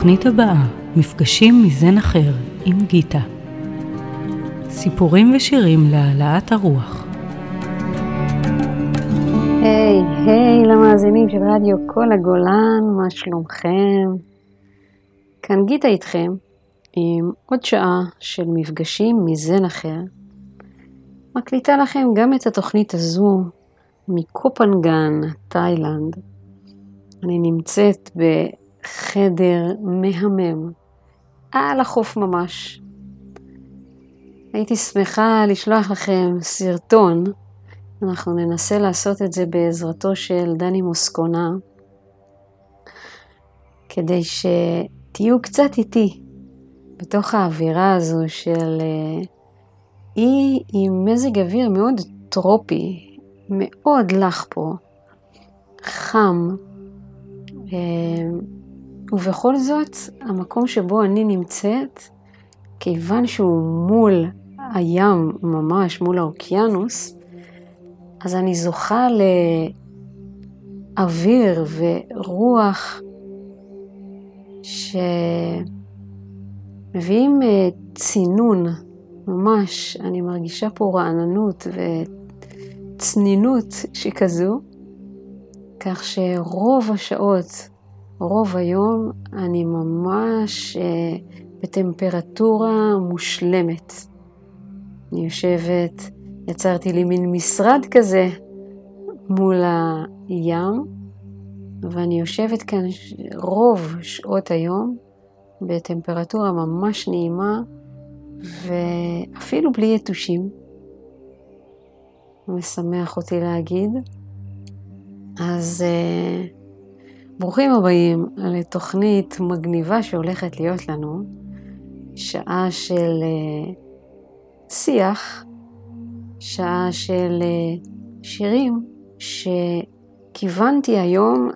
בתוכנית הבאה, מפגשים מזן אחר עם גיטה. סיפורים ושירים להעלאת הרוח. היי, היי למאזינים של רדיו כל הגולן, מה שלומכם? כאן גיטה איתכם עם עוד שעה של מפגשים מזן אחר. מקליטה לכם גם את התוכנית הזו מקופנגן, תאילנד. אני נמצאת בחדר מהמם, על החוף ממש. הייתי שמחה לשלוח לכם סרטון, אנחנו ננסה לעשות את זה בעזרתו של דני מוסקונה, כדי שתהיו קצת איתי בתוך האווירה הזו של אה, אי עם מזג אוויר מאוד טרופי, מאוד לח פה, חם, אה, ובכל זאת, המקום שבו אני נמצאת, כיוון שהוא מול הים ממש, מול האוקיינוס, אז אני זוכה לאוויר ורוח שמביאים אה, צינון, ממש, אני מרגישה פה רעננות וצנינות שכזו, כך שרוב השעות, רוב היום, אני ממש אה, בטמפרטורה מושלמת. אני יושבת, יצרתי לי מין משרד כזה מול הים, ואני יושבת כאן רוב שעות היום בטמפרטורה ממש נעימה, ואפילו בלי יתושים. משמח אותי להגיד. אז uh, ברוכים הבאים לתוכנית מגניבה שהולכת להיות לנו, שעה של uh, שיח, שעה של uh, שירים שכיוונתי היום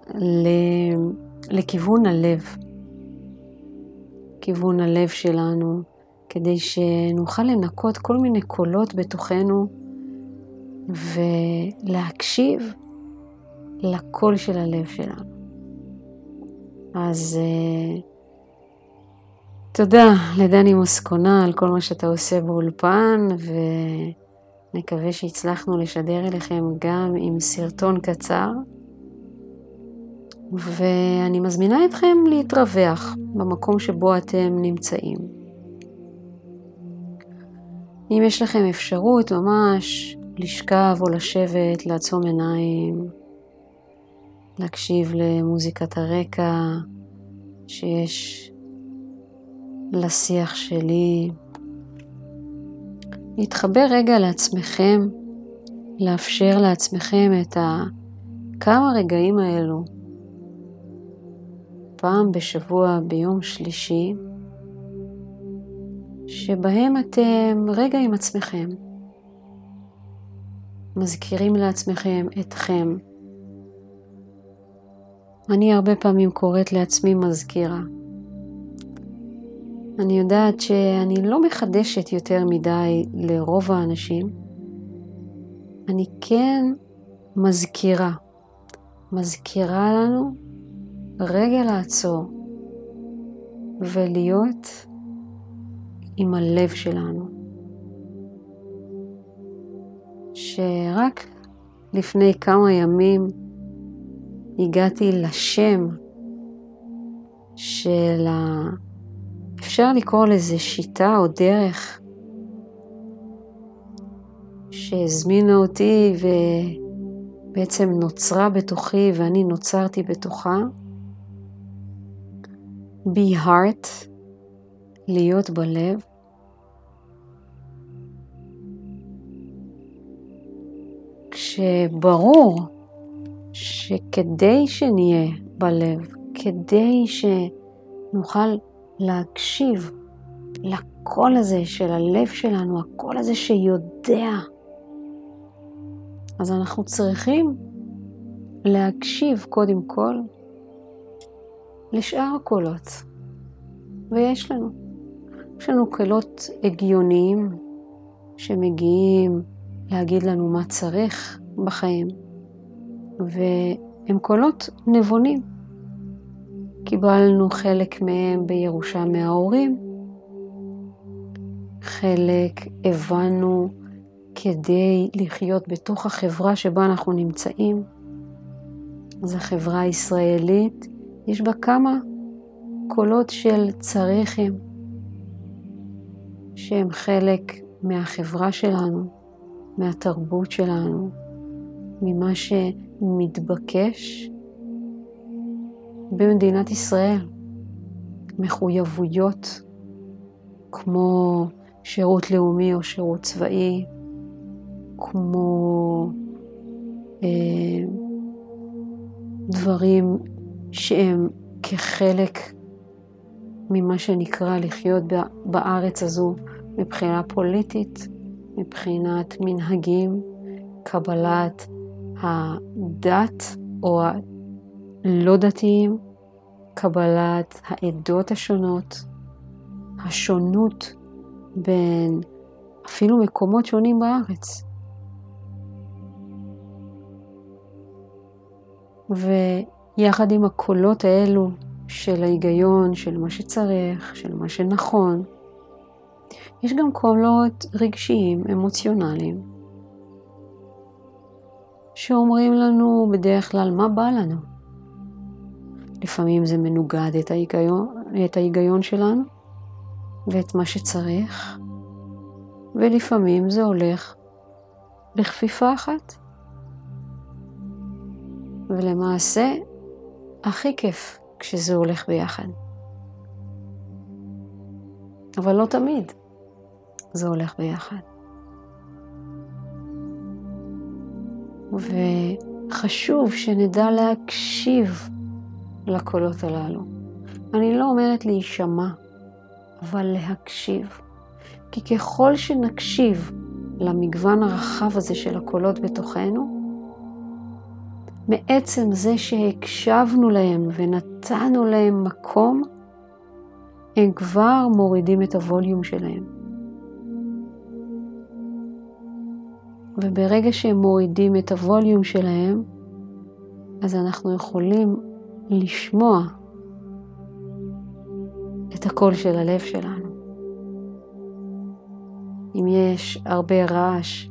לכיוון הלב, כיוון הלב שלנו, כדי שנוכל לנקות כל מיני קולות בתוכנו ולהקשיב לקול של הלב שלנו. אז uh, תודה לדני מוסקונה על כל מה שאתה עושה באולפן, ונקווה שהצלחנו לשדר אליכם גם עם סרטון קצר. ואני מזמינה אתכם להתרווח במקום שבו אתם נמצאים. אם יש לכם אפשרות ממש לשכב או לשבת, לעצום עיניים, להקשיב למוזיקת הרקע שיש לשיח שלי, להתחבר רגע לעצמכם, לאפשר לעצמכם את הכמה רגעים האלו, פעם בשבוע ביום שלישי, שבהם אתם רגע עם עצמכם, מזכירים לעצמכם אתכם. אני הרבה פעמים קוראת לעצמי מזכירה. אני יודעת שאני לא מחדשת יותר מדי לרוב האנשים. אני כן מזכירה. מזכירה לנו רגע לעצור ולהיות עם הלב שלנו. שרק לפני כמה ימים הגעתי לשם של ה... אפשר לקרוא לזה שיטה או דרך שהזמינה אותי ובעצם נוצרה בתוכי ואני נוצרתי בתוכה. be heart, להיות בלב. כשברור שכדי שנהיה בלב, כדי שנוכל להקשיב לקול הזה של הלב שלנו, הקול הזה שיודע, אז אנחנו צריכים להקשיב קודם כל לשאר הקולות. ויש לנו. יש לנו קולות הגיוניים שמגיעים להגיד לנו מה צריך בחיים, והם קולות נבונים. קיבלנו חלק מהם בירושה מההורים, חלק הבנו כדי לחיות בתוך החברה שבה אנחנו נמצאים. אז החברה הישראלית, יש בה כמה קולות של צריכים, שהם חלק מהחברה שלנו, מהתרבות שלנו, ממה שמתבקש במדינת ישראל. מחויבויות כמו שירות לאומי או שירות צבאי, כמו אה, דברים שהם כחלק ממה שנקרא לחיות בארץ הזו מבחינה פוליטית, מבחינת מנהגים, קבלת הדת או הלא דתיים, קבלת העדות השונות, השונות בין אפילו מקומות שונים בארץ. ויחד עם הקולות האלו של ההיגיון, של מה שצריך, של מה שנכון, יש גם קולות רגשיים, אמוציונליים, שאומרים לנו בדרך כלל מה בא לנו. לפעמים זה מנוגד את ההיגיון, את ההיגיון שלנו ואת מה שצריך, ולפעמים זה הולך בכפיפה אחת. ולמעשה, הכי כיף כשזה הולך ביחד. אבל לא תמיד זה הולך ביחד. וחשוב שנדע להקשיב לקולות הללו. אני לא אומרת להישמע, אבל להקשיב. כי ככל שנקשיב למגוון הרחב הזה של הקולות בתוכנו, מעצם זה שהקשבנו להם ונתנו להם מקום, הם כבר מורידים את הווליום שלהם. וברגע שהם מורידים את הווליום שלהם, אז אנחנו יכולים לשמוע את הקול של הלב שלנו. אם יש הרבה רעש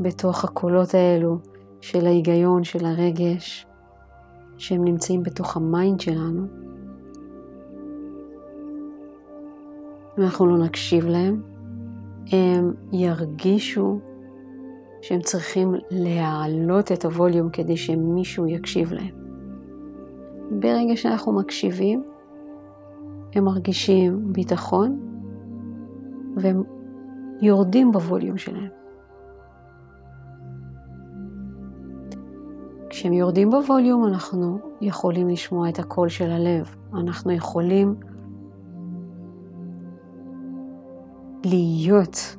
בתוך הקולות האלו של ההיגיון, של הרגש, שהם נמצאים בתוך ה mind שלנו, אם אנחנו לא נקשיב להם, הם ירגישו שהם צריכים להעלות את הווליום כדי שמישהו יקשיב להם. ברגע שאנחנו מקשיבים, הם מרגישים ביטחון והם יורדים בווליום שלהם. כשהם יורדים בווליום אנחנו יכולים לשמוע את הקול של הלב, אנחנו יכולים להיות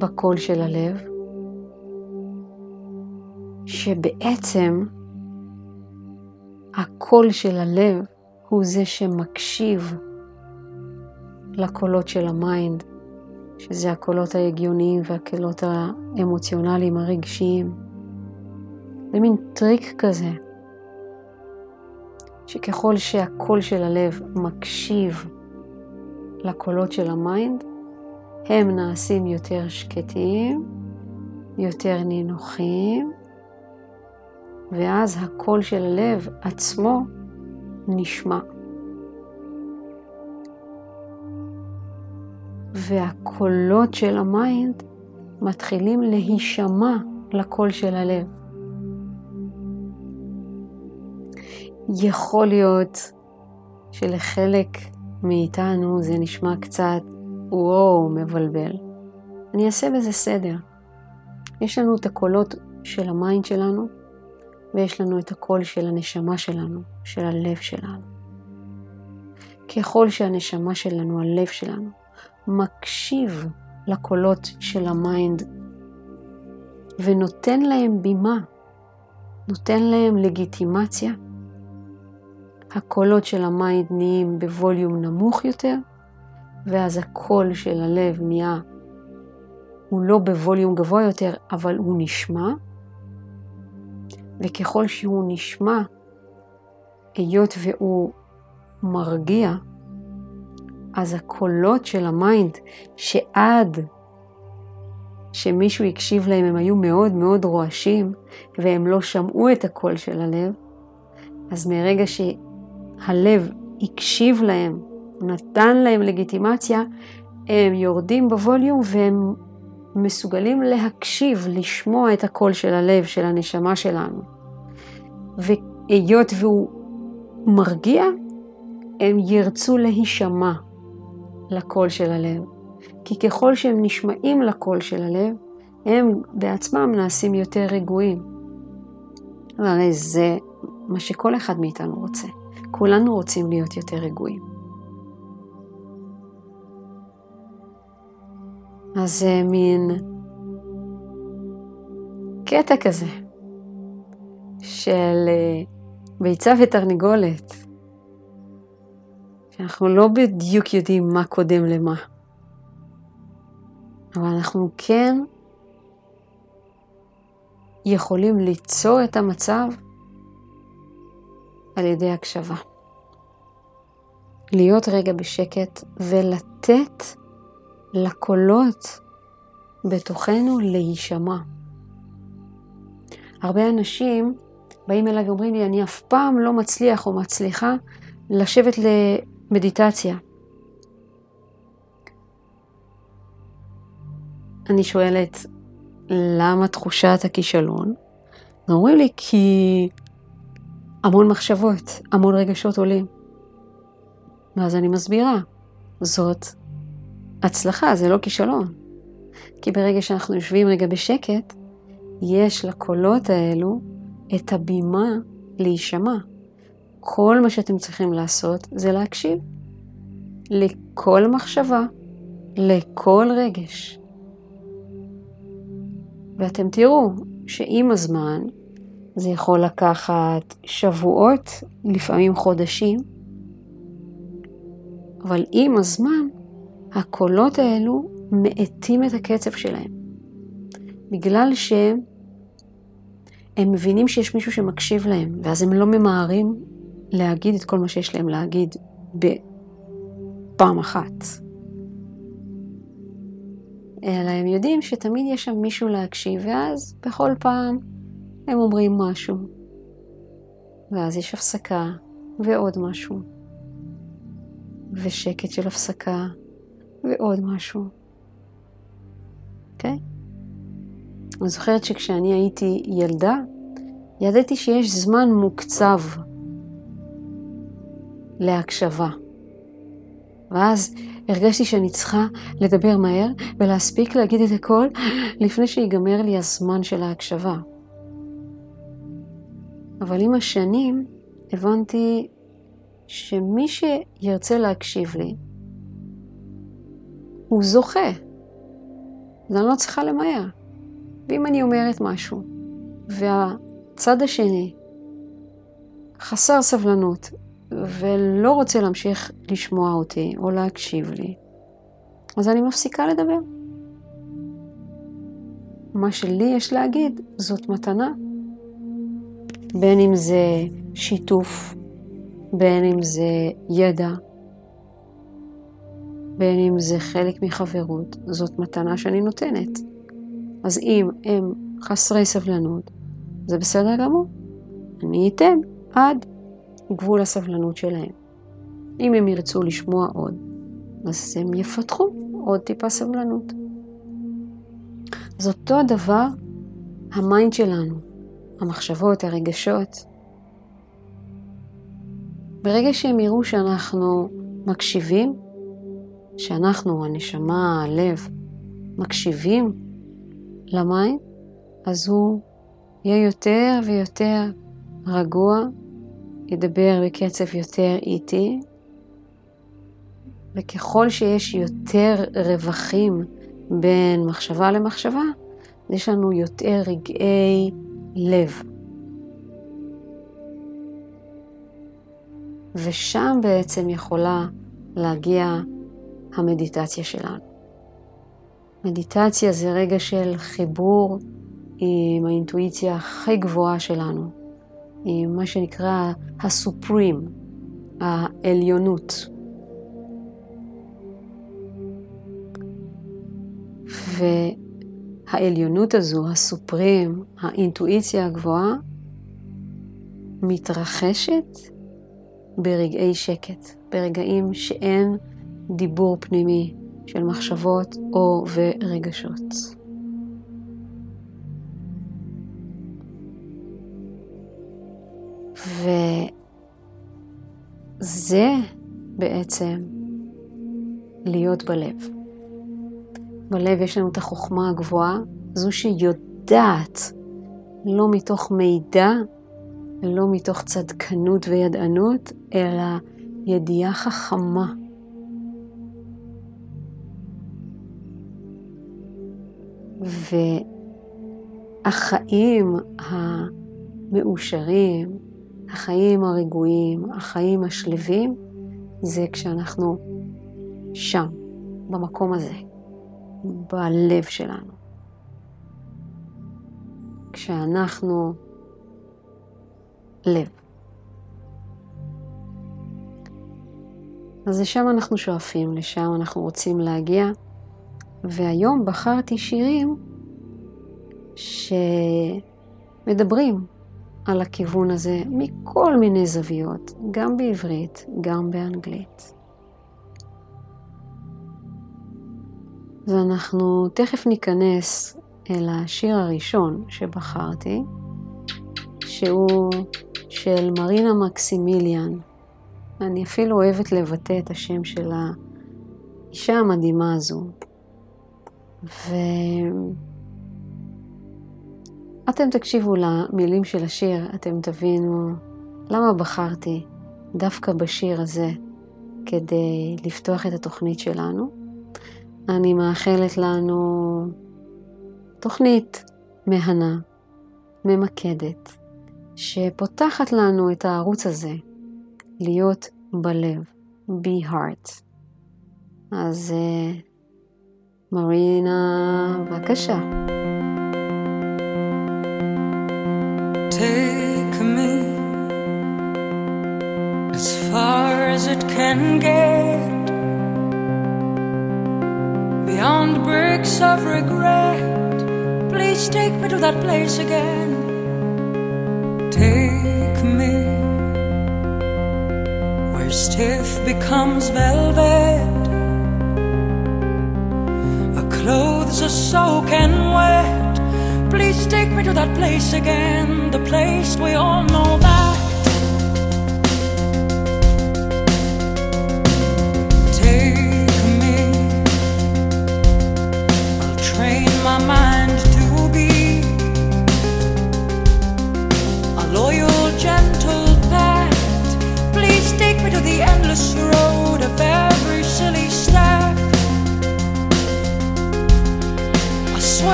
בקול של הלב, שבעצם הקול של הלב הוא זה שמקשיב לקולות של ה mind, שזה הקולות ההגיוניים והקולות האמוציונליים הרגשיים. זה מין טריק כזה, שככל שהקול של הלב מקשיב לקולות של ה mind, הם נעשים יותר שקטים, יותר נינוחים, ואז הקול של הלב עצמו נשמע. והקולות של ה mind מתחילים להישמע לקול של הלב. יכול להיות שלחלק מאיתנו זה נשמע קצת וואו, מבלבל. אני אעשה בזה סדר. יש לנו את הקולות של ה mind שלנו, ויש לנו את הקול של הנשמה שלנו, של הלב שלנו. ככל שהנשמה שלנו, הלב שלנו, מקשיב לקולות של ה mind ונותן להם בימה, נותן להם לגיטימציה, הקולות של ה mind נהיים בווליום נמוך יותר, ואז הקול של הלב נהיה, הוא לא בווליום גבוה יותר, אבל הוא נשמע, וככל שהוא נשמע, היות והוא מרגיע, אז הקולות של ה mind, שעד שמישהו הקשיב להם הם היו מאוד מאוד רועשים, והם לא שמעו את הקול של הלב, אז מרגע שהלב הקשיב להם, נתן להם לגיטימציה, הם יורדים בווליום והם מסוגלים להקשיב, לשמוע את הקול של הלב, של הנשמה שלנו. והיות והוא מרגיע, הם ירצו להישמע לקול של הלב. כי ככל שהם נשמעים לקול של הלב, הם בעצמם נעשים יותר רגועים. והרי זה מה שכל אחד מאיתנו רוצה. כולנו רוצים להיות יותר רגועים. אז זה מין קטע כזה של אה, ביצה ותרנגולת, שאנחנו לא בדיוק יודעים מה קודם למה, אבל אנחנו כן יכולים ליצור את המצב על ידי הקשבה. להיות רגע בשקט ולתת לקולות בתוכנו להישמע. הרבה אנשים באים אליי ואומרים לי, אני אף פעם לא מצליח או מצליחה לשבת למדיטציה. אני שואלת, למה תחושת הכישלון? אומרים לי, כי המון מחשבות, המון רגשות עולים. ואז אני מסבירה, זאת הצלחה, זה לא כישלון. כי ברגע שאנחנו יושבים רגע בשקט, יש לקולות האלו את הבימה להישמע. כל מה שאתם צריכים לעשות זה להקשיב לכל מחשבה, לכל רגש. ואתם תראו שעם הזמן, זה יכול לקחת שבועות, לפעמים חודשים, אבל עם הזמן, הקולות האלו מאטים את הקצב שלהם. בגלל שהם מבינים שיש מישהו שמקשיב להם, ואז הם לא ממהרים להגיד את כל מה שיש להם להגיד בפעם אחת. אלא הם יודעים שתמיד יש שם מישהו להקשיב, ואז בכל פעם הם אומרים משהו. ואז יש הפסקה ועוד משהו. ושקט של הפסקה ועוד משהו. אוקיי? Okay? אני זוכרת שכשאני הייתי ילדה, ידעתי שיש זמן מוקצב להקשבה. ואז הרגשתי שאני צריכה לדבר מהר ולהספיק להגיד את הכל לפני שיגמר לי הזמן של ההקשבה. אבל עם השנים הבנתי שמי שירצה להקשיב לי, הוא זוכה. אז אני לא צריכה למהר. ואם אני אומרת משהו, והצד השני חסר סבלנות ולא רוצה להמשיך לשמוע אותי או להקשיב לי, אז אני מפסיקה לדבר. מה שלי יש להגיד זאת מתנה. בין אם זה שיתוף, בין אם זה ידע, בין אם זה חלק מחברות, זאת מתנה שאני נותנת. אז אם הם חסרי סבלנות, זה בסדר גמור. אני אתן עד גבול הסבלנות שלהם. אם הם ירצו לשמוע עוד, אז הם יפתחו עוד טיפה סבלנות. אז אותו דבר ה mind שלנו, המחשבות, הרגשות. ברגע שהם יראו שאנחנו מקשיבים, שאנחנו, הנשמה, הלב, מקשיבים למים, אז הוא יהיה יותר ויותר רגוע, ידבר בקצב יותר איטי, וככל שיש יותר רווחים בין מחשבה למחשבה, יש לנו יותר רגעי לב. ושם בעצם יכולה להגיע המדיטציה שלנו. מדיטציה זה רגע של חיבור עם האינטואיציה הכי גבוהה שלנו, עם מה שנקרא הסופרים, העליונות. והעליונות הזו, הסופרים, האינטואיציה הגבוהה, מתרחשת ברגעי שקט, ברגעים שאין דיבור פנימי של מחשבות או ורגשות. וזה בעצם להיות בלב. בלב יש לנו את החוכמה הגבוהה, זו שיודעת, לא מתוך מידע, לא מתוך צדקנות וידענות, אלא ידיעה חכמה. והחיים המאושרים, החיים הרגועים, החיים השלווים, זה כשאנחנו שם, במקום הזה, בלב שלנו. כשאנחנו לב. אז לשם אנחנו שואפים, לשם אנחנו רוצים להגיע. והיום בחרתי שירים שמדברים על הכיוון הזה מכל מיני זוויות, גם בעברית, גם באנגלית. ואנחנו תכף ניכנס אל השיר הראשון שבחרתי, שהוא של מרינה מקסימיליאן. אני אפילו אוהבת לבטא את השם של האישה המדהימה הזו. ואתם תקשיבו למילים של השיר, אתם תבינו למה בחרתי דווקא בשיר הזה כדי לפתוח את התוכנית שלנו. אני מאחלת לנו תוכנית מהנה, ממקדת, שפותחת לנו את הערוץ הזה, להיות בלב, be heart. אז uh, מרינה, בבקשה. Take me as far as it can get beyond bricks of regret. Please take me to that place again. Take me where stiff becomes velvet clothes are soaking wet. Please take me to that place again, the place we all know that. Take me, I'll train my mind to be a loyal, gentle pet. Please take me to the endless road of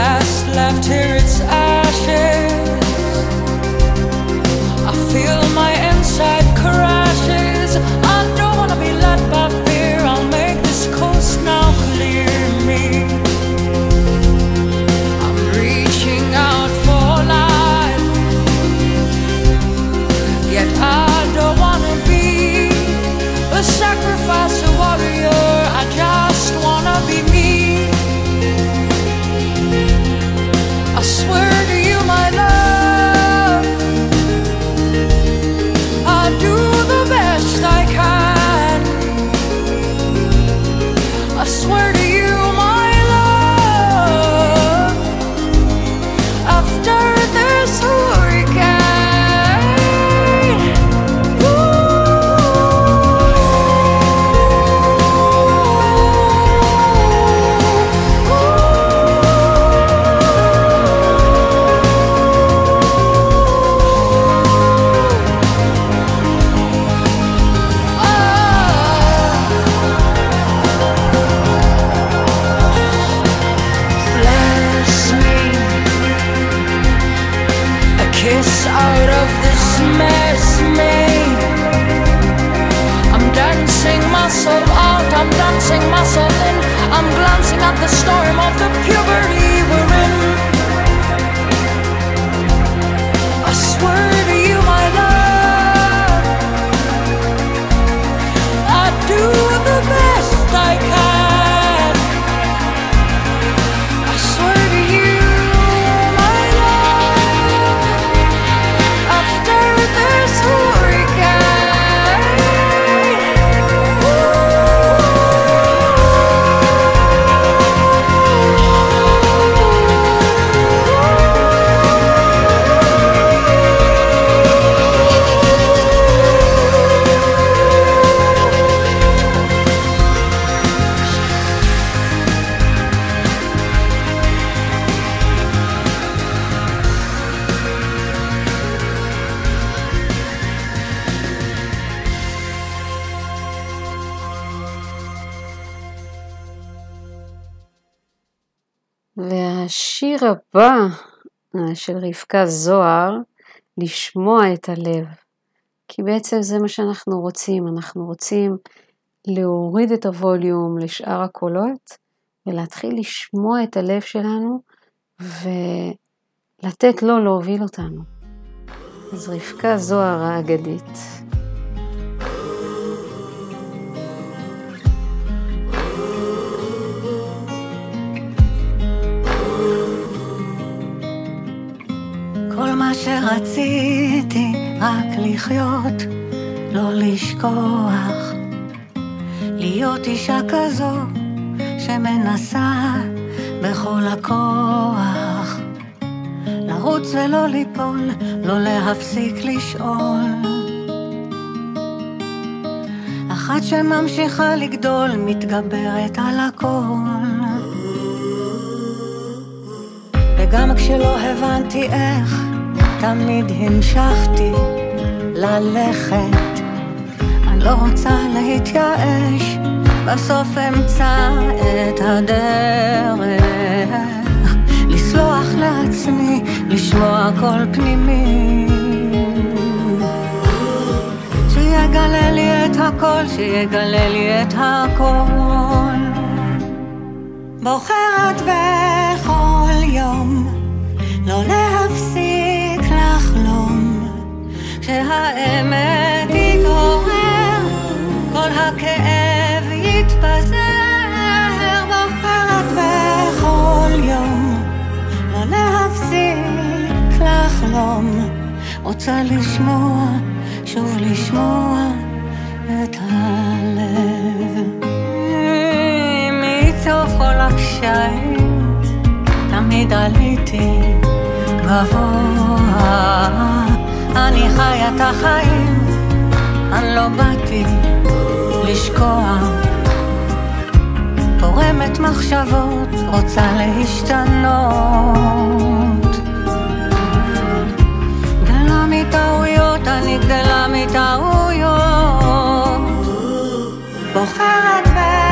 past left here its ashes. הבא אה, של רבקה זוהר, לשמוע את הלב. כי בעצם זה מה שאנחנו רוצים, אנחנו רוצים להוריד את הווליום לשאר הקולות ולהתחיל לשמוע את הלב שלנו ולתת לו להוביל אותנו. אז רבקה זוהר האגדית. כל מה שרציתי רק לחיות, לא לשכוח. להיות אישה כזו שמנסה בכל הכוח. לרוץ ולא ליפול, לא להפסיק לשאול. אחת שממשיכה לגדול, מתגברת על הכל. וגם כשלא הבנתי איך, תמיד המשכתי ללכת. אני לא רוצה להתייאש, בסוף אמצא את הדרך. לסלוח לעצמי, לשמוע קול פנימי. שיגלה לי את הכל, שיגלה לי את הכל. בוחרת בכל יום לא להפסיק לחלום שהאמת יתעורר, כל הכאב יתפזר. בוחרת בכל יום לא להפסיק לחלום, רוצה לשמוע, שוב לשמוע את הלב. הקשיים, תמיד עליתי גבוה. אני חי את החיים, אני לא באתי לשקוע. פורמת מחשבות, רוצה להשתנות. גדלה מטעויות, אני גדלה מטעויות. בוחרת בכל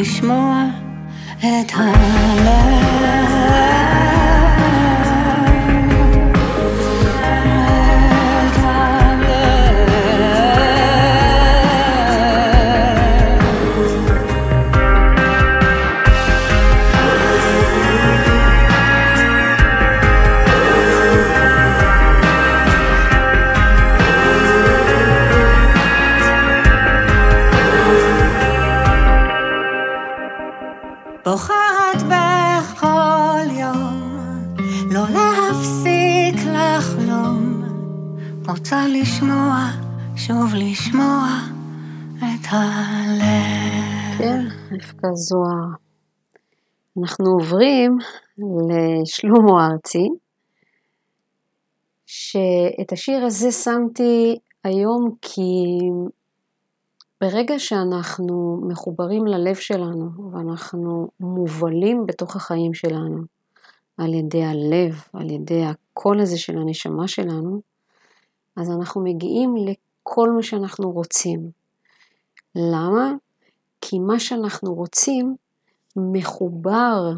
לשמוע את הלב. רבקה זוהר. אנחנו עוברים לשלמה ארצי, שאת השיר הזה שמתי היום כי ברגע שאנחנו מחוברים ללב שלנו ואנחנו מובלים בתוך החיים שלנו על ידי הלב, על ידי הקול הזה של הנשמה שלנו, אז אנחנו מגיעים לכל מה שאנחנו רוצים. למה? כי מה שאנחנו רוצים מחובר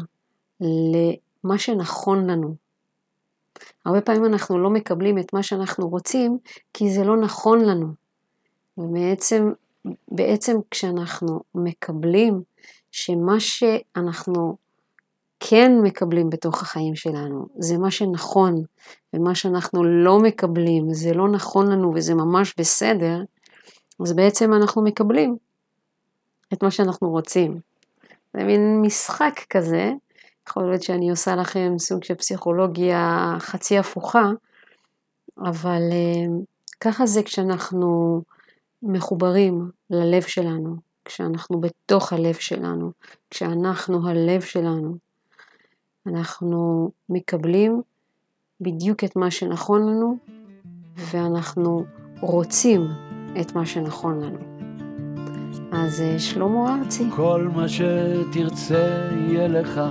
למה שנכון לנו. הרבה פעמים אנחנו לא מקבלים את מה שאנחנו רוצים כי זה לא נכון לנו. ובעצם בעצם כשאנחנו מקבלים שמה שאנחנו כן מקבלים בתוך החיים שלנו זה מה שנכון, ומה שאנחנו לא מקבלים זה לא נכון לנו וזה ממש בסדר, אז בעצם אנחנו מקבלים את מה שאנחנו רוצים. זה מין משחק כזה, יכול להיות שאני עושה לכם סוג של פסיכולוגיה חצי הפוכה, אבל אה, ככה זה כשאנחנו מחוברים ללב שלנו, כשאנחנו בתוך הלב שלנו, כשאנחנו הלב שלנו, אנחנו מקבלים בדיוק את מה שנכון לנו ואנחנו רוצים את מה שנכון לנו. אז אה, שלמה ארצי. כל מה שתרצה יהיה לך,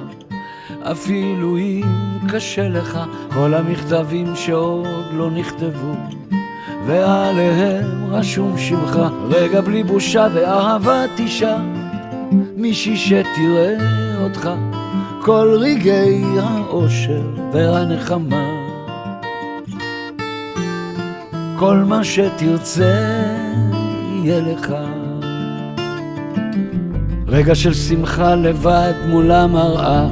אפילו אם קשה לך, כל המכתבים שעוד לא נכתבו. ועליהם רשום שמך, רגע בלי בושה ואהבת אישה, מישהי שתראה אותך, כל רגעי האושר והנחמה. כל מה שתרצה יהיה לך. רגע של שמחה לבד מול המראה,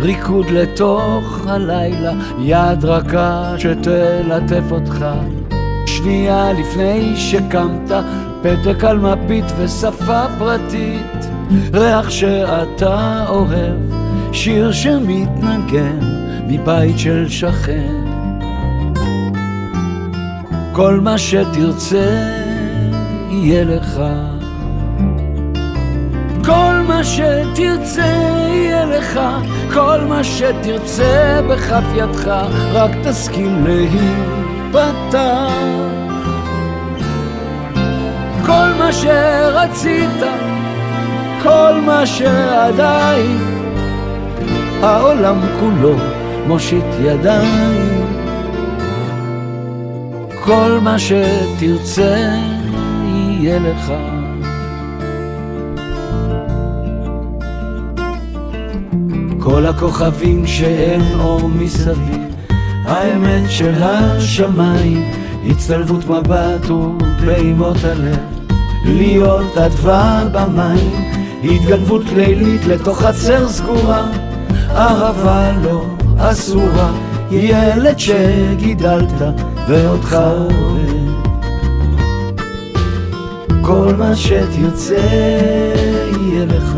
ריקוד לתוך הלילה, יד רכה שתלטף אותך. שנייה לפני שקמת, פתק על מפית ושפה פרטית, ריח שאתה אוהב, שיר שמתנגן מבית של שכן. כל מה שתרצה יהיה לך. שתרצה יהיה לך, כל מה שתרצה בכף ידך, רק תסכים להיפתח. כל מה שרצית, כל מה שעדיין, העולם כולו מושיט ידיים. כל מה שתרצה יהיה לך. כל הכוכבים שאין אור מסביב, האמת של השמיים, הצטלבות מבט ופעימות הלב, להיות אדווה במים, התגנבות לילית לתוך חצר סגורה, אהבה לא אסורה, ילד שגידלת ואותך אוהב. כל מה שתרצה יהיה לך.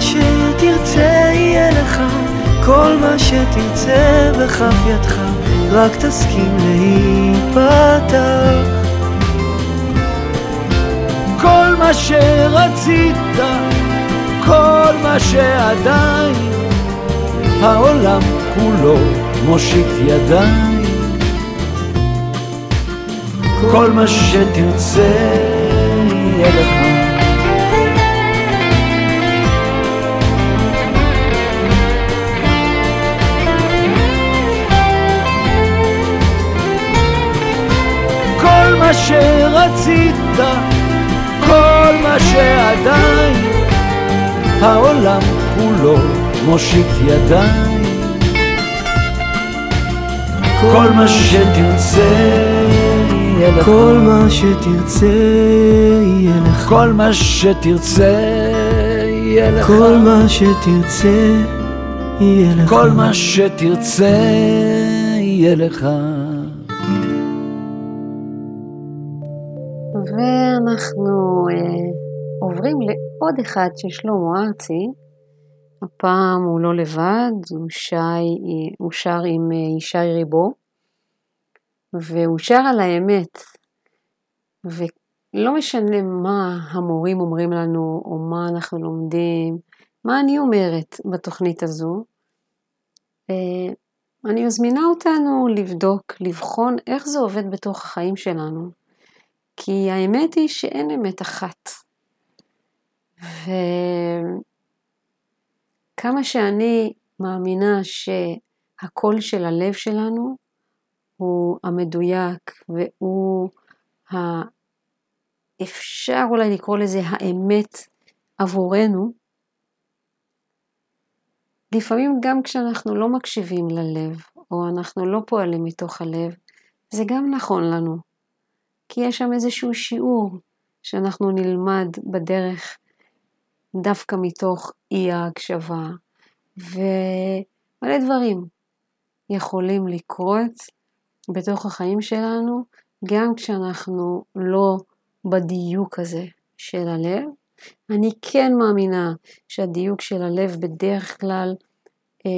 שתרצה יהיה לך, כל מה שתרצה בכף ידך, רק תסכים להיפתח. כל מה שרצית, כל מה שעדיין, העולם כולו מושיט ידיים. כל מה שתרצה יהיה לך. מה שרצית, כל מה שעדיין, העולם כולו מושיט ידיים. כל מה שתרצה יהיה לך. כל מה שתרצה יהיה לך. כל מה שתרצה יהיה לך. כל מה שתרצה יהיה לך. כל מה שתרצה יהיה לך. לעוד אחד של שלמה ארצי. הפעם הוא לא לבד, הוא, שי, הוא שר עם אה, ישי ריבו, והוא שר על האמת. ולא משנה מה המורים אומרים לנו, או מה אנחנו לומדים, מה אני אומרת בתוכנית הזו, אה, אני מזמינה אותנו לבדוק, לבחון איך זה עובד בתוך החיים שלנו. כי האמת היא שאין אמת אחת. וכמה שאני מאמינה שהקול של הלב שלנו הוא המדויק והוא ה... אפשר אולי לקרוא לזה האמת עבורנו, לפעמים גם כשאנחנו לא מקשיבים ללב, או אנחנו לא פועלים מתוך הלב, זה גם נכון לנו. כי יש שם איזשהו שיעור שאנחנו נלמד בדרך דווקא מתוך אי ההקשבה, ומלא דברים יכולים לקרות בתוך החיים שלנו, גם כשאנחנו לא בדיוק הזה של הלב. אני כן מאמינה שהדיוק של הלב בדרך כלל אה,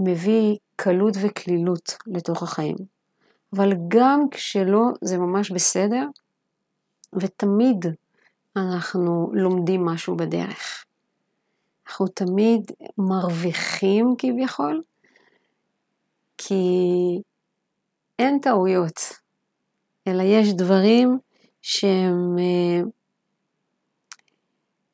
מביא קלות וקלילות לתוך החיים. אבל גם כשלא, זה ממש בסדר, ותמיד אנחנו לומדים משהו בדרך. אנחנו תמיד מרוויחים כביכול, כי אין טעויות, אלא יש דברים שהם אה,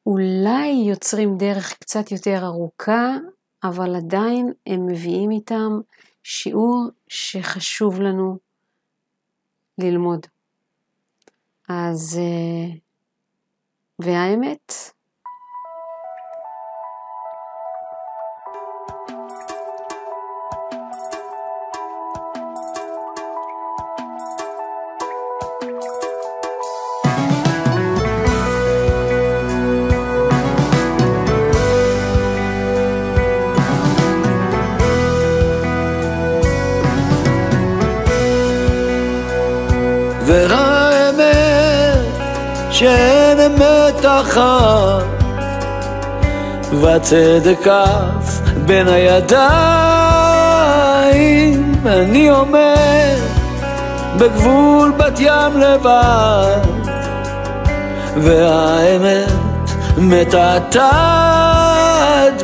אולי יוצרים דרך קצת יותר ארוכה, אבל עדיין הם מביאים איתם שיעור שחשוב לנו ללמוד. אז, אה, והאמת, שאין אמת אחת והצדק אף בין הידיים. אני עומד בגבול בת ים לבד והאמת מתעתעת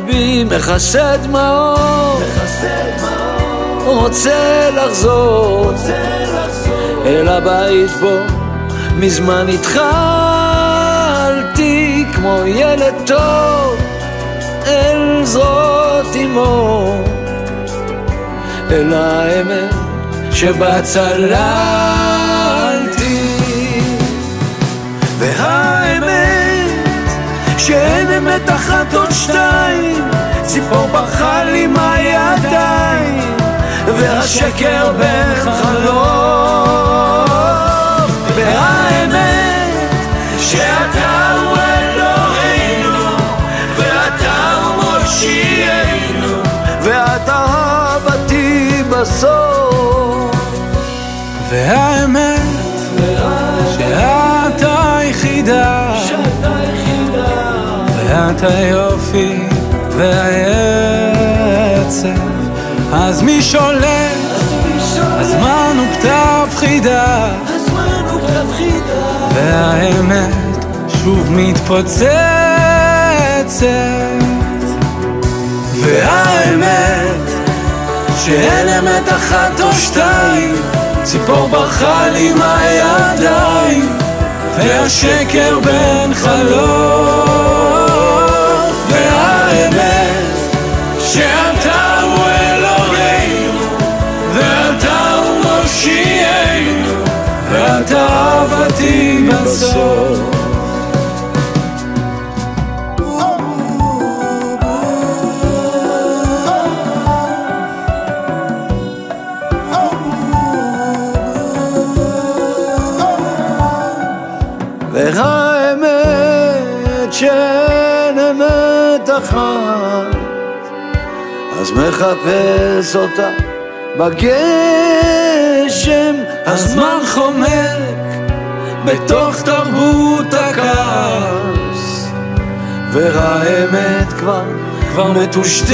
בי מכסה דמעות רוצה לחזור אל הבית בו מזמן התחלתי כמו ילד טוב אל זרועות אמו. אל האמת שבה צללתי והאמת שאין אמת אחת עוד שתיים ציפור ברחה לי מהידיים והשקר בין חלום והאמת שאתה בסוף. והאמת שאתה היחידה. ואת היופי והעצב. אז מי שולט? הזמן הוא כתב חידה? והאמת שוב מתפוצצת. והאמת שאין אמת אחת או שתיים ציפור ברחה לי מהידיים והשקר בין חלוף אז מחפש אותה בגשם. הזמן חומק בתוך תרבות הכעס והאמת כבר כבר מטושטשת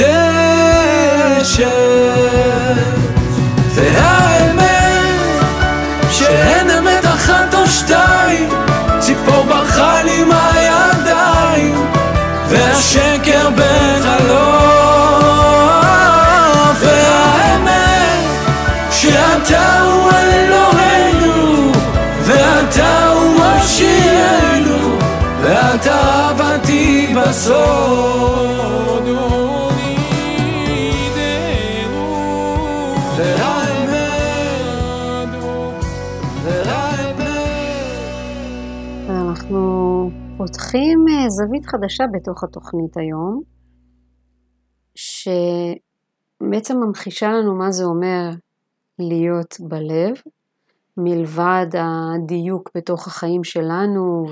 אנחנו פותחים אה, זווית חדשה בתוך התוכנית היום, שבעצם ממחישה לנו מה זה אומר להיות בלב, מלבד הדיוק בתוך החיים שלנו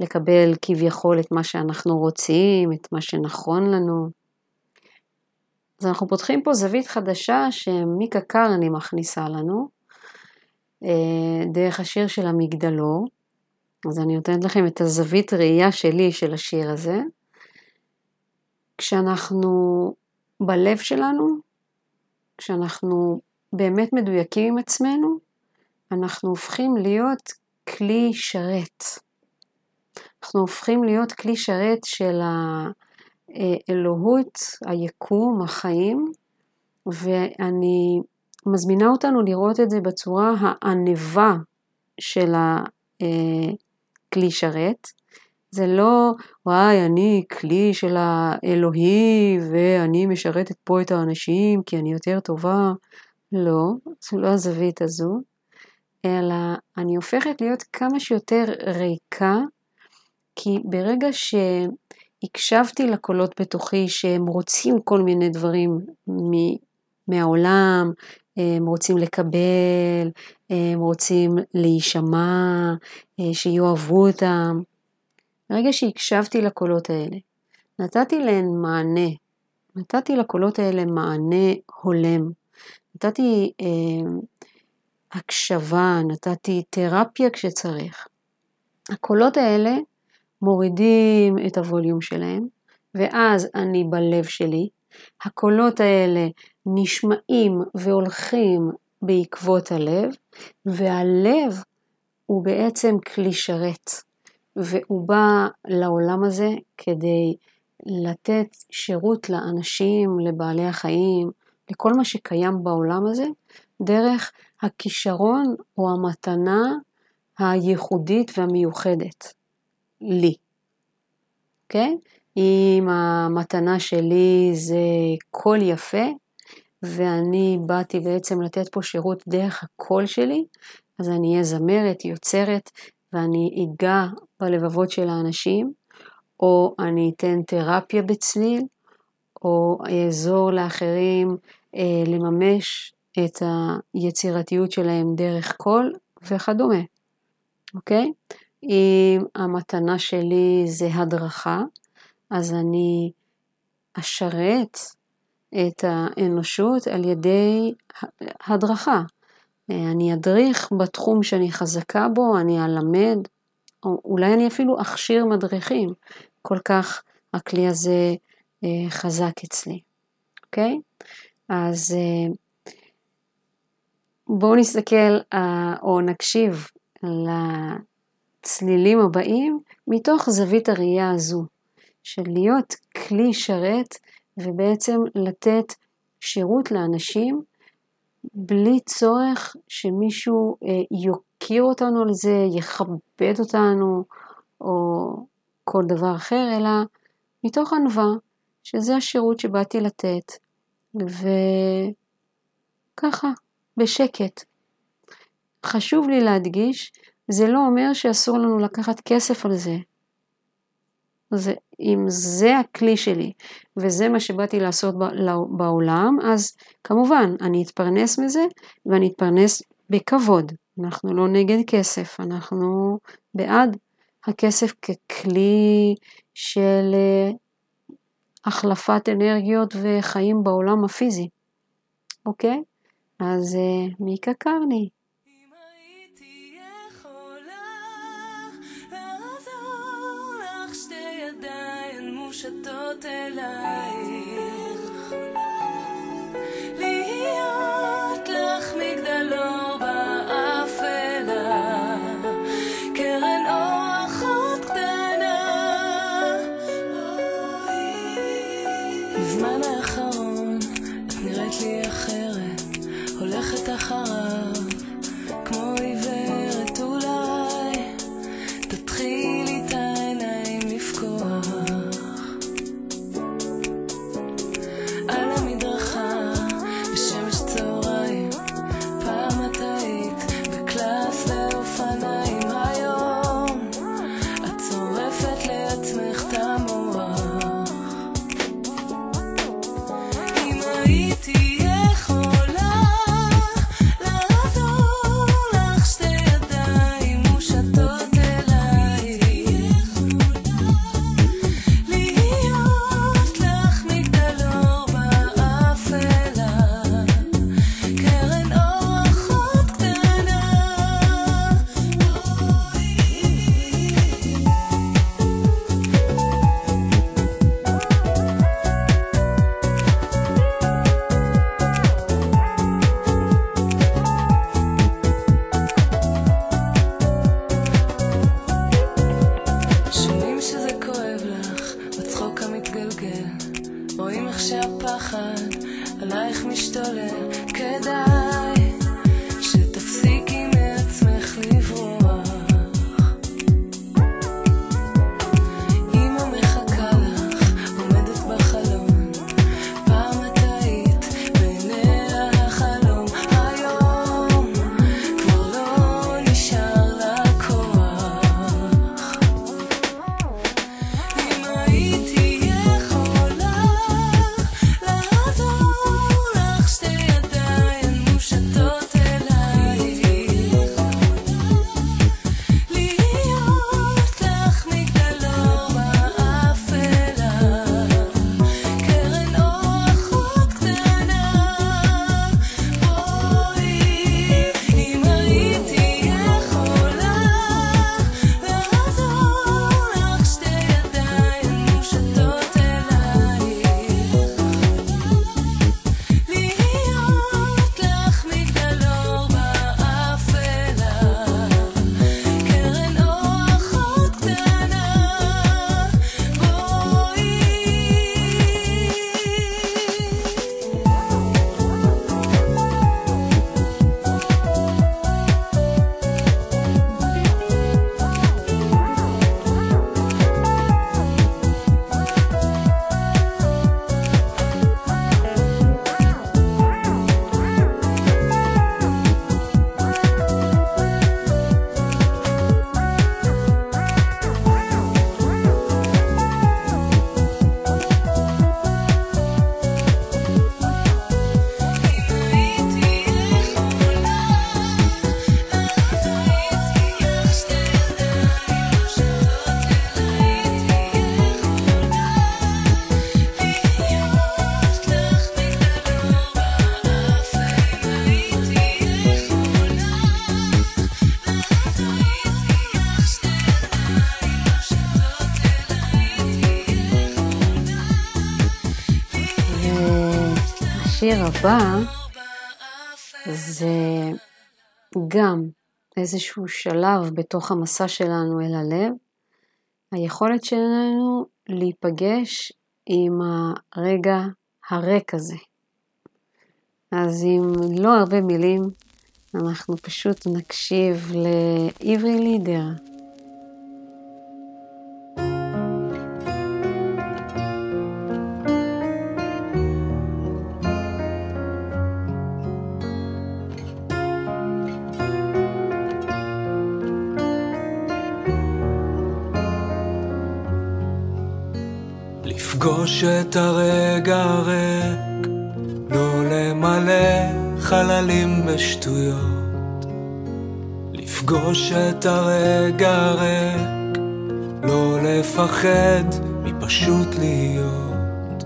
ולקבל כביכול את מה שאנחנו רוצים, את מה שנכון לנו. אז אנחנו פותחים פה זווית חדשה שמיקה קרני מכניסה לנו, אה, דרך השיר של המגדלור. אז אני נותנת לכם את הזווית ראייה שלי של השיר הזה. כשאנחנו בלב שלנו, כשאנחנו באמת מדויקים עם עצמנו, אנחנו הופכים להיות כלי שרת. אנחנו הופכים להיות כלי שרת של האלוהות, היקום, החיים, ואני מזמינה אותנו לראות את זה בצורה הענבה של הכלי שרת. זה לא, וואי, אני כלי של האלוהי ואני משרתת פה את האנשים כי אני יותר טובה. לא, זו לא הזווית הזו, אלא אני הופכת להיות כמה שיותר ריקה, כי ברגע שהקשבתי לקולות בתוכי שהם רוצים כל מיני דברים מהעולם, הם רוצים לקבל, הם רוצים להישמע, שיאהבו אותם. ברגע שהקשבתי לקולות האלה, נתתי להן מענה, נתתי לקולות האלה מענה הולם, נתתי אה, הקשבה, נתתי תרפיה כשצריך. הקולות האלה מורידים את הווליום שלהם, ואז אני בלב שלי. הקולות האלה נשמעים והולכים בעקבות הלב, והלב הוא בעצם כלי שרת, והוא בא לעולם הזה כדי לתת שירות לאנשים, לבעלי החיים, לכל מה שקיים בעולם הזה, דרך הכישרון או המתנה הייחודית והמיוחדת לי. אוקיי? Okay? אם המתנה שלי זה קול יפה, ואני באתי בעצם לתת פה שירות דרך הקול שלי, אז אני אהיה זמרת, יוצרת, ואני אגע בלבבות של האנשים, או אני אתן תרפיה בצליל, או אעזור לאחרים אה, לממש את היצירתיות שלהם דרך קול וכדומה, אוקיי? אם המתנה שלי זה הדרכה, אז אני אשרת את האנושות על ידי הדרכה. אני אדריך בתחום שאני חזקה בו, אני אלמד, או אולי אני אפילו אכשיר מדריכים. כל כך הכלי הזה אה, חזק אצלי, אוקיי? אז אה, בואו נסתכל אה, או נקשיב לצלילים הבאים מתוך זווית הראייה הזו. של להיות כלי שרת ובעצם לתת שירות לאנשים בלי צורך שמישהו אה, יוקיר אותנו על זה, יכבד אותנו או כל דבר אחר, אלא מתוך ענווה, שזה השירות שבאתי לתת, וככה, בשקט. חשוב לי להדגיש, זה לא אומר שאסור לנו לקחת כסף על זה. זה, אם זה הכלי שלי וזה מה שבאתי לעשות בעולם, אז כמובן אני אתפרנס מזה ואני אתפרנס בכבוד. אנחנו לא נגד כסף, אנחנו בעד הכסף ככלי של אה, החלפת אנרגיות וחיים בעולם הפיזי, אוקיי? אז אה, מיקה קרני. מושטות אלייך והשיר הבא זה גם איזשהו שלב בתוך המסע שלנו אל הלב, היכולת שלנו להיפגש עם הרגע הריק הזה. אז עם לא הרבה מילים, אנחנו פשוט נקשיב לעברי לידר. את הרגע הריק, לא למלא חללים בשטויות. לפגוש את הרגע הריק, לא לפחד מפשוט להיות.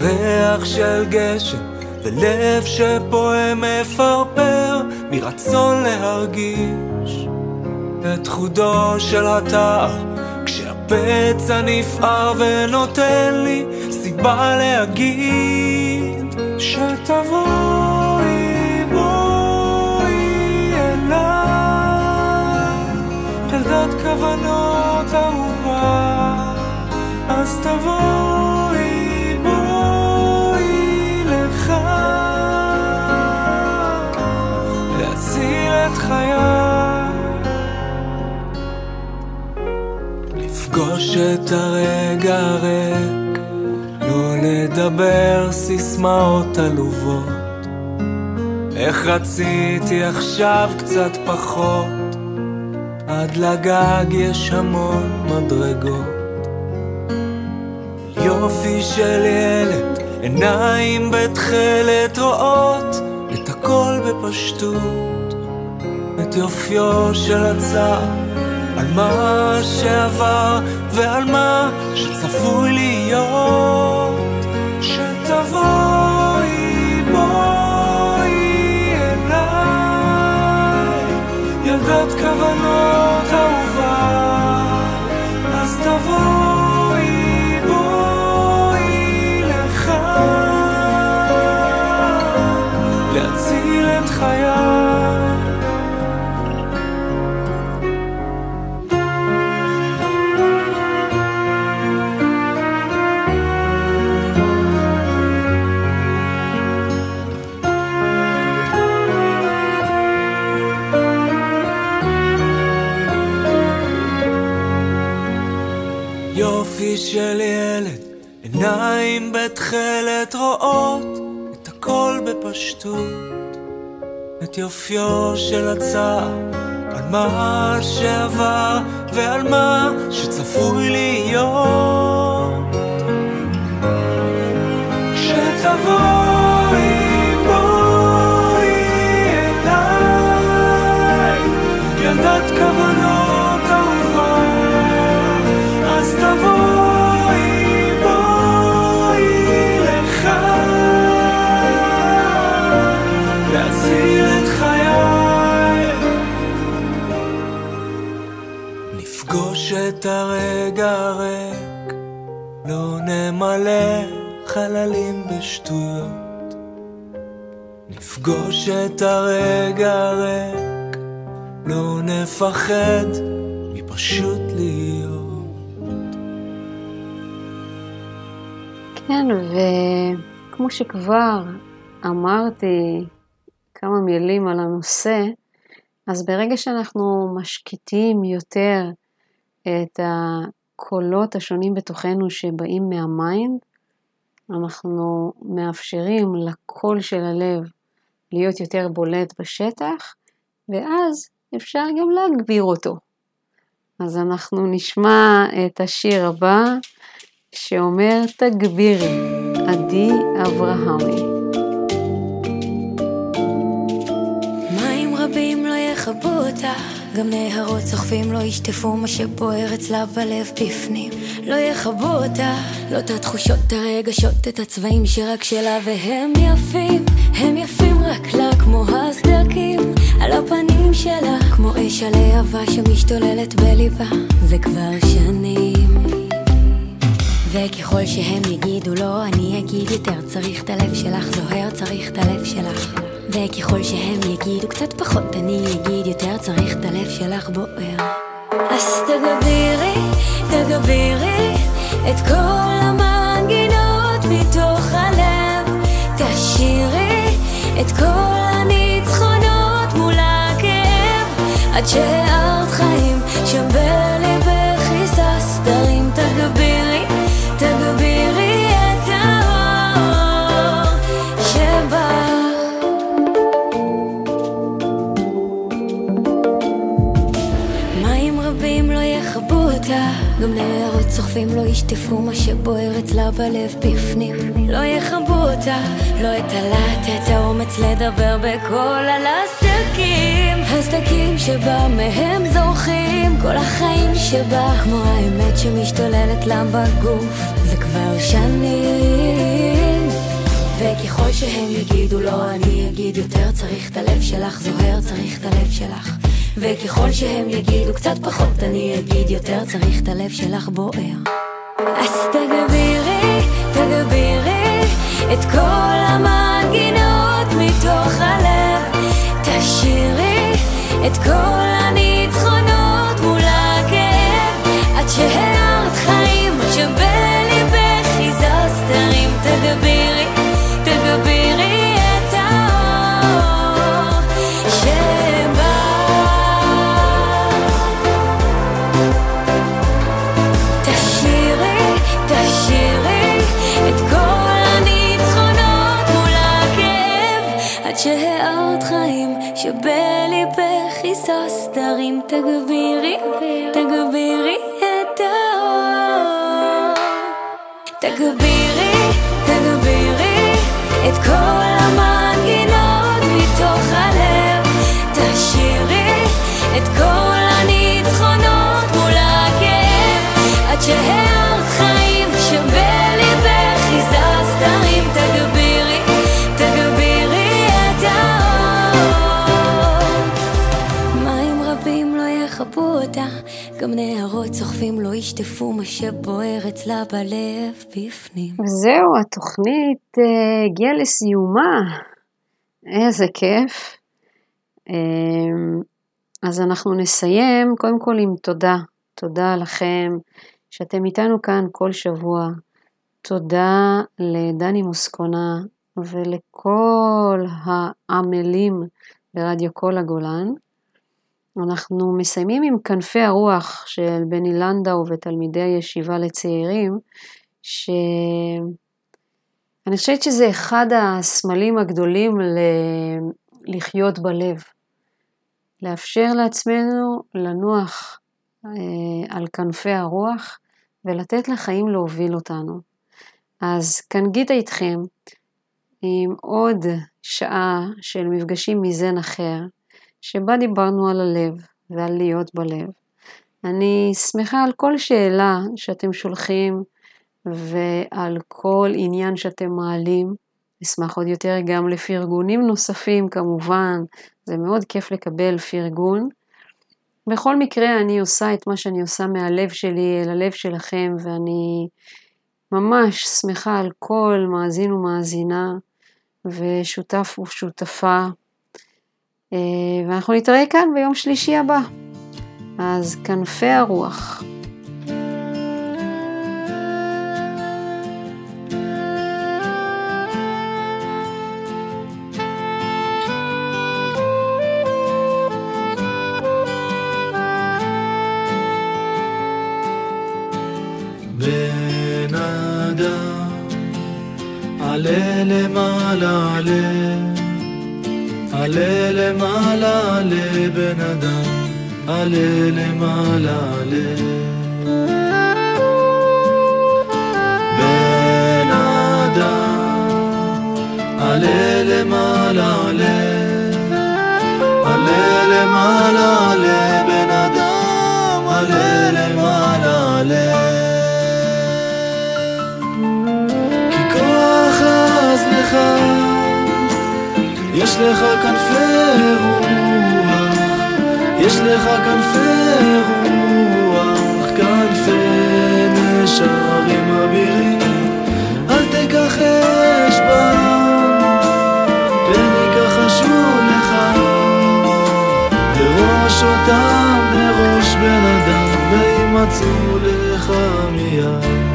ריח של גשם ולב שפועם מפרפר מרצון להרגיש את חודו של התער כשהפצע נפער ונותן לי סיבה להגיד שתבואי בואי אליי. ילדת כוונות אהובה אז תבואי בואי לך. להציל את חיי לפגוש את הרגע הריק, לא לדבר סיסמאות עלובות. איך רציתי עכשיו קצת פחות, עד לגג יש המון מדרגות. יופי של ילד, עיניים בתכלת רואות את הכל בפשטות, את יופיו של הצער. על מה שעבר ועל מה שצפוי להיות. שתבואי בואי אליי. ילדת כוונות בפשטות, את יופיו של הצער, על מה שעבר ועל מה שצפוי להיות. כשתבואי בואי אליי, ילדת כוונות נפגוש את הרגע הריק, לא נמלא חללים בשטויות. נפגוש את הרגע הריק, לא נפחד מפשוט להיות. כן, וכמו שכבר אמרתי כמה מילים על הנושא, אז ברגע שאנחנו משקיטים יותר את הקולות השונים בתוכנו שבאים מה mind, אנחנו מאפשרים לקול של הלב להיות יותר בולט בשטח, ואז אפשר גם להגביר אותו. אז אנחנו נשמע את השיר הבא שאומר תגבירי, עדי אברהמי. מים רבים לא יכבו אותה, גם נהרות סוחפים לא ישטפו מה שבוער אצלה בלב בפנים. לא יכבו אותה, לא את התחושות, את הרגשות, את הצבעים שרק שלה והם יפים, הם יפים רק לה כמו הסדקים על הפנים שלה, כמו אש הלהבה שמשתוללת בליבה, זה כבר שנים. וככל שהם יגידו לא, אני אגיד יותר צריך את הלב שלך, זוהר צריך את הלב שלך. וככל שהם יגידו קצת פחות, אני אגיד יותר צריך את הלב שלך בוער. אז תגבירי, תגבירי את כל המנגינות מתוך הלב. תשאירי את כל הניצחונות מול הכאב. עד שהארת חיים בליבך סוחפים לא ישטפו מה שבוער אצלה בלב בפנים. לא יכבו אותה, לא את הלהט, את האומץ לדבר בקול על הסדקים. הסדקים שבה מהם זורחים, כל החיים שבה, כמו האמת שמשתוללת לה בגוף, זה כבר שנים. וככל שהם יגידו לא, אני אגיד יותר צריך את הלב שלך, זוהר צריך את הלב שלך. וככל שהם יגידו קצת פחות, אני אגיד יותר צריך את הלב שלך בוער. אז תגבירי, תגבירי את כל המנגינות מתוך הלב. תשאירי את כל הניצחונות מול הכאב. עד שהארת חיים, עד שהארת חיים שבליבך היסס תרים. תגבירי, תגבירי את האור. תגבירי, תגבירי את כל המנגינות מתוך הלב. תשאירי את כל גם נהרות סוחפים לא ישטפו מה שבוער אצלה בלב בפנים. וזהו, התוכנית אה, הגיעה לסיומה. איזה כיף. אמ, אז אנחנו נסיים קודם כל עם תודה. תודה לכם שאתם איתנו כאן כל שבוע. תודה לדני מוסקונה ולכל העמלים ברדיו כל הגולן. אנחנו מסיימים עם כנפי הרוח של בני לנדאו ותלמידי הישיבה לצעירים, שאני חושבת שזה אחד הסמלים הגדולים ל... לחיות בלב. לאפשר לעצמנו לנוח אה, על כנפי הרוח ולתת לחיים להוביל אותנו. אז כאן גיטה איתכם עם עוד שעה של מפגשים מזן אחר, שבה דיברנו על הלב ועל להיות בלב. אני שמחה על כל שאלה שאתם שולחים ועל כל עניין שאתם מעלים. אשמח עוד יותר גם לפרגונים נוספים כמובן, זה מאוד כיף לקבל פרגון. בכל מקרה אני עושה את מה שאני עושה מהלב שלי אל הלב שלכם ואני ממש שמחה על כל מאזין ומאזינה ושותף ושותפה. אה, ואנחנו נתראה כאן ביום שלישי הבא. אז כנפי הרוח. בן אדם, עלה למעלה, עלה, עלה למעלה, עלה בן אדם, עלה למעלה, עלה. בן אדם, עלה למעלה, עלה, עלה למעלה, עלה בן אדם, עלה למעלה, עלה. כי כוח עז לך, יש לך כנפי רוח, יש לך כנפי רוח, כנפי נשרים אבירים, אל תכחש בם, פן יכחשו לך, בראש אותם, בראש בן אדם, וימצאו לך מיד.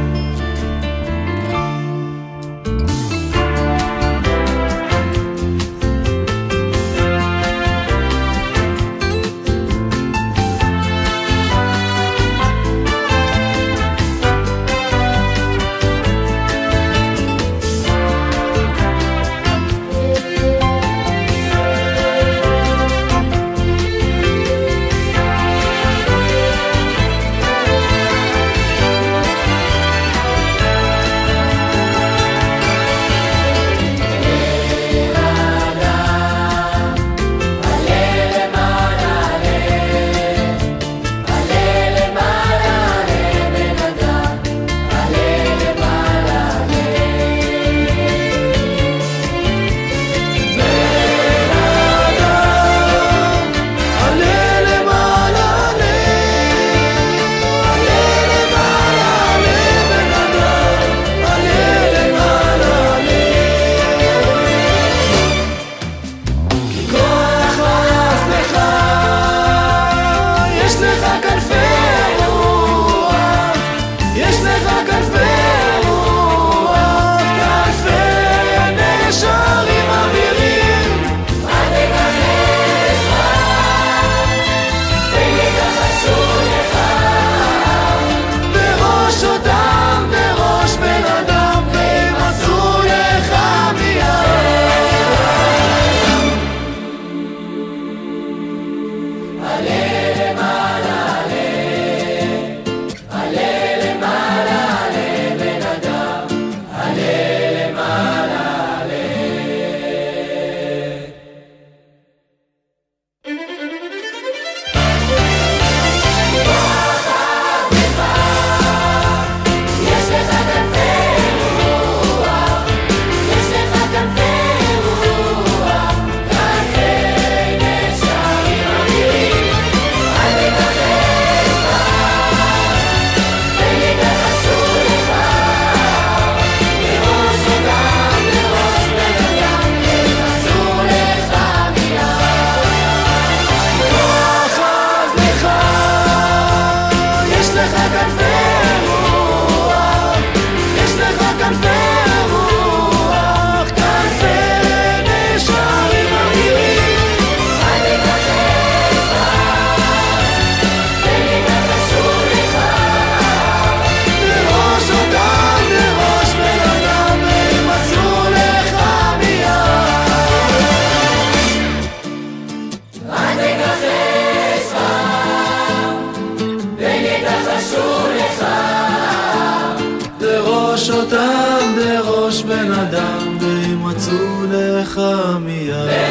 לך מיד.